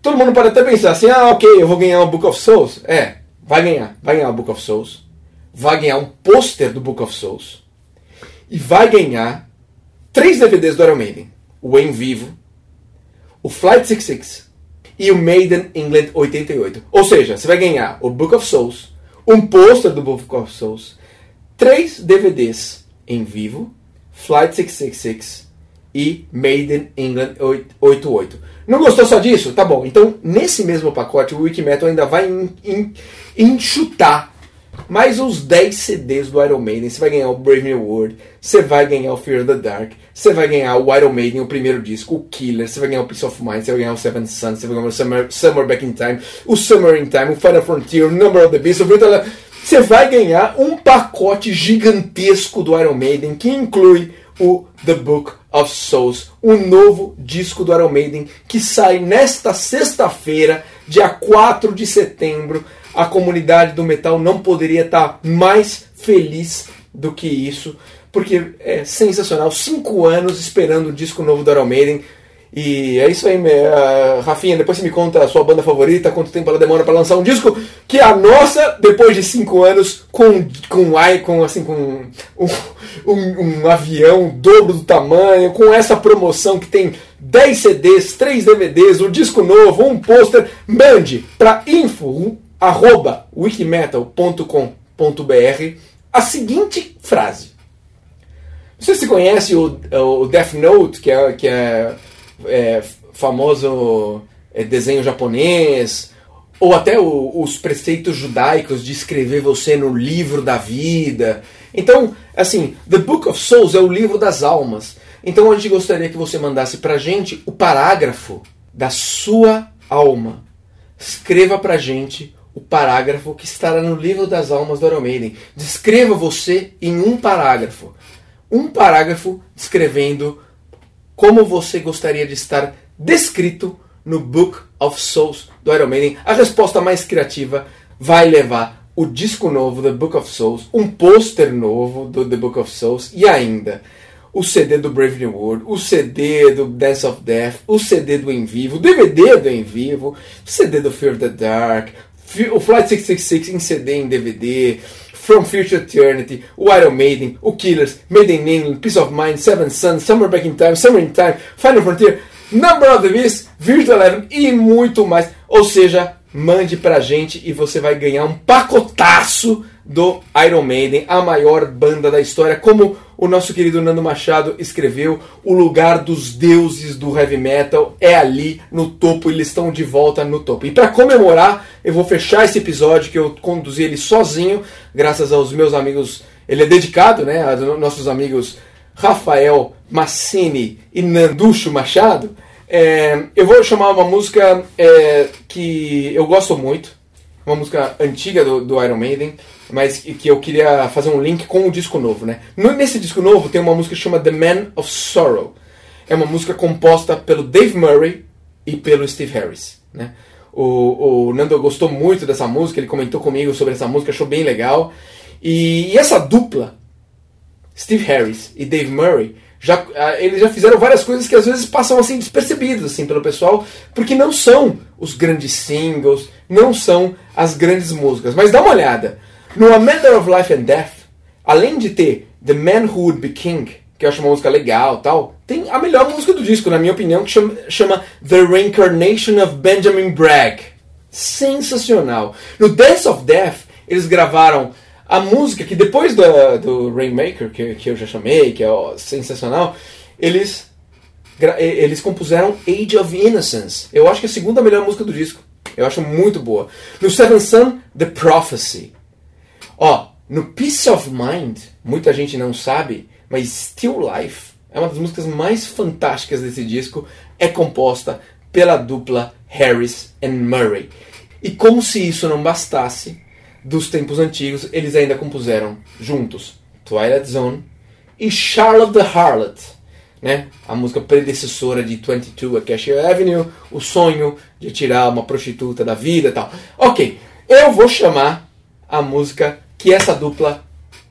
Todo mundo pode até pensar assim: ah, ok, eu vou ganhar o Book of Souls. É, vai ganhar. Vai ganhar o Book of Souls. Vai ganhar um pôster do Book of Souls. E vai ganhar três DVDs do Iron Maiden: o Em Vivo, o Flight 66 e o Maiden England 88. Ou seja, você vai ganhar o Book of Souls, um pôster do Book of Souls, três DVDs em vivo, Flight 666 e Maiden England 88. Não gostou só disso? Tá bom. Então, nesse mesmo pacote, o Wikimetal ainda vai en- en- enxutar mais uns 10 CDs do Iron Maiden. Você vai ganhar o Brave New World, você vai ganhar o Fear of the Dark, você vai ganhar o Iron Maiden, o primeiro disco, o Killer, você vai ganhar o Peace of Mind, você vai ganhar o Seven Suns, você vai ganhar o Summer, Summer Back in Time, o Summer in Time, o Final Frontier, o Number of the Beast, o Virtual... Você vai ganhar um pacote gigantesco do Iron Maiden que inclui o The Book of Souls, o novo disco do Iron Maiden que sai nesta sexta-feira, dia 4 de setembro. A comunidade do metal não poderia estar mais feliz do que isso, porque é sensacional. Cinco anos esperando o disco novo do Iron Maiden. E é isso aí, ah, Rafinha. Depois você me conta a sua banda favorita, quanto tempo ela demora para lançar um disco, que é a nossa, depois de cinco anos, com, com, com, assim, com um, um, um avião dobro do tamanho, com essa promoção que tem 10 CDs, 3 DVDs, um disco novo, um pôster. Mande para info arroba wikimetal.com.br a seguinte frase. Sei se você conhece o, o Death Note, que é, que é, é famoso é, desenho japonês, ou até o- os preceitos judaicos de escrever você no livro da vida. Então, assim, The Book of Souls é o livro das almas. Então a gente gostaria que você mandasse pra gente o parágrafo da sua alma. Escreva pra gente o parágrafo que estará no livro das almas do Iron. Descreva você em um parágrafo. Um parágrafo descrevendo como você gostaria de estar descrito no Book of Souls do Iron Maiden. A resposta mais criativa vai levar o disco novo do Book of Souls, um pôster novo do The Book of Souls e ainda o CD do Brave New World, o CD do Dance of Death, o CD do Em Vivo, o DVD do Em Vivo, o CD do Fear the Dark, o Flight 666 em CD em DVD, From Future Eternity, o Iron Maiden, o Killers, Made in England, Peace of Mind, Seven Suns, Summer Back in Time, Summer in Time, Final Frontier, Number of the Beast, Virtual Eleven e muito mais. Ou seja, mande pra gente e você vai ganhar um pacotaço do Iron Maiden, a maior banda da história, como o nosso querido Nando Machado escreveu, o lugar dos deuses do heavy metal é ali no topo, eles estão de volta no topo. E para comemorar, eu vou fechar esse episódio que eu conduzi ele sozinho, graças aos meus amigos ele é dedicado né, a nossos amigos Rafael Massini e Nanducho Machado. É, eu vou chamar uma música é, que eu gosto muito, uma música antiga do, do, Iron Maiden, mas que eu queria fazer um link com o disco novo. Né? Nesse disco novo tem uma música que chama The Man of Sorrow. É uma música composta pelo Dave Murray e pelo Steve Harris. Né? O, o Nando gostou muito dessa música, ele comentou comigo sobre essa música, achou bem legal. E, e essa dupla, Steve Harris e Dave Murray, já, ah, eles já fizeram várias coisas que às vezes passam assim despercebidas assim pelo pessoal, porque não são os grandes singles, não são as grandes músicas. Mas dá uma olhada. No A Matter of Life and Death, além de ter The Man Who Would Be King, que eu acho uma música legal tal, tem a melhor música do disco, na minha opinião, que chama, chama The Reincarnation of Benjamin Bragg. Sensacional. No Dance of Death, eles gravaram a música que depois do, do Rainmaker, que, que eu já chamei, que é ó, sensacional, eles, eles compuseram Age of Innocence. Eu acho que é a segunda melhor música do disco. Eu acho muito boa. No Seven Sun, The Prophecy. Ó, no Peace of Mind, muita gente não sabe, mas Still Life é uma das músicas mais fantásticas desse disco. É composta pela dupla Harris and Murray. E como se isso não bastasse, dos tempos antigos, eles ainda compuseram juntos Twilight Zone e Charlotte the Harlot, né? a música predecessora de 22 Acacia Avenue, o sonho de tirar uma prostituta da vida e tal. Ok, eu vou chamar a música que essa dupla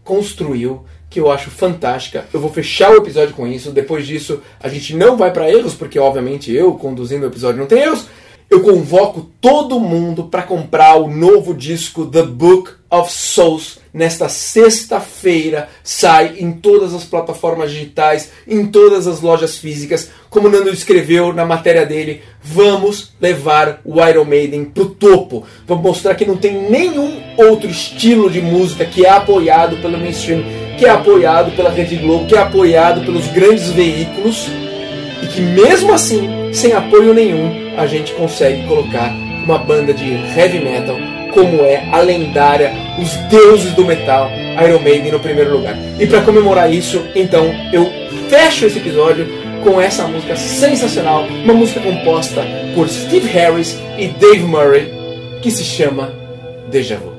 construiu, que eu acho fantástica. Eu vou fechar o episódio com isso. Depois disso, a gente não vai para erros, porque obviamente eu conduzindo o episódio não tem erros eu convoco todo mundo para comprar o novo disco The Book of Souls nesta sexta-feira. Sai em todas as plataformas digitais, em todas as lojas físicas. Como o Nando escreveu na matéria dele, vamos levar o Iron Maiden pro topo. Vamos mostrar que não tem nenhum outro estilo de música que é apoiado pelo mainstream, que é apoiado pela Rede Globo, que é apoiado pelos grandes veículos e que mesmo assim, sem apoio nenhum, a gente consegue colocar uma banda de heavy metal como é a lendária, os deuses do metal, Iron Maiden no primeiro lugar. E para comemorar isso, então eu fecho esse episódio com essa música sensacional, uma música composta por Steve Harris e Dave Murray, que se chama Deja Vu.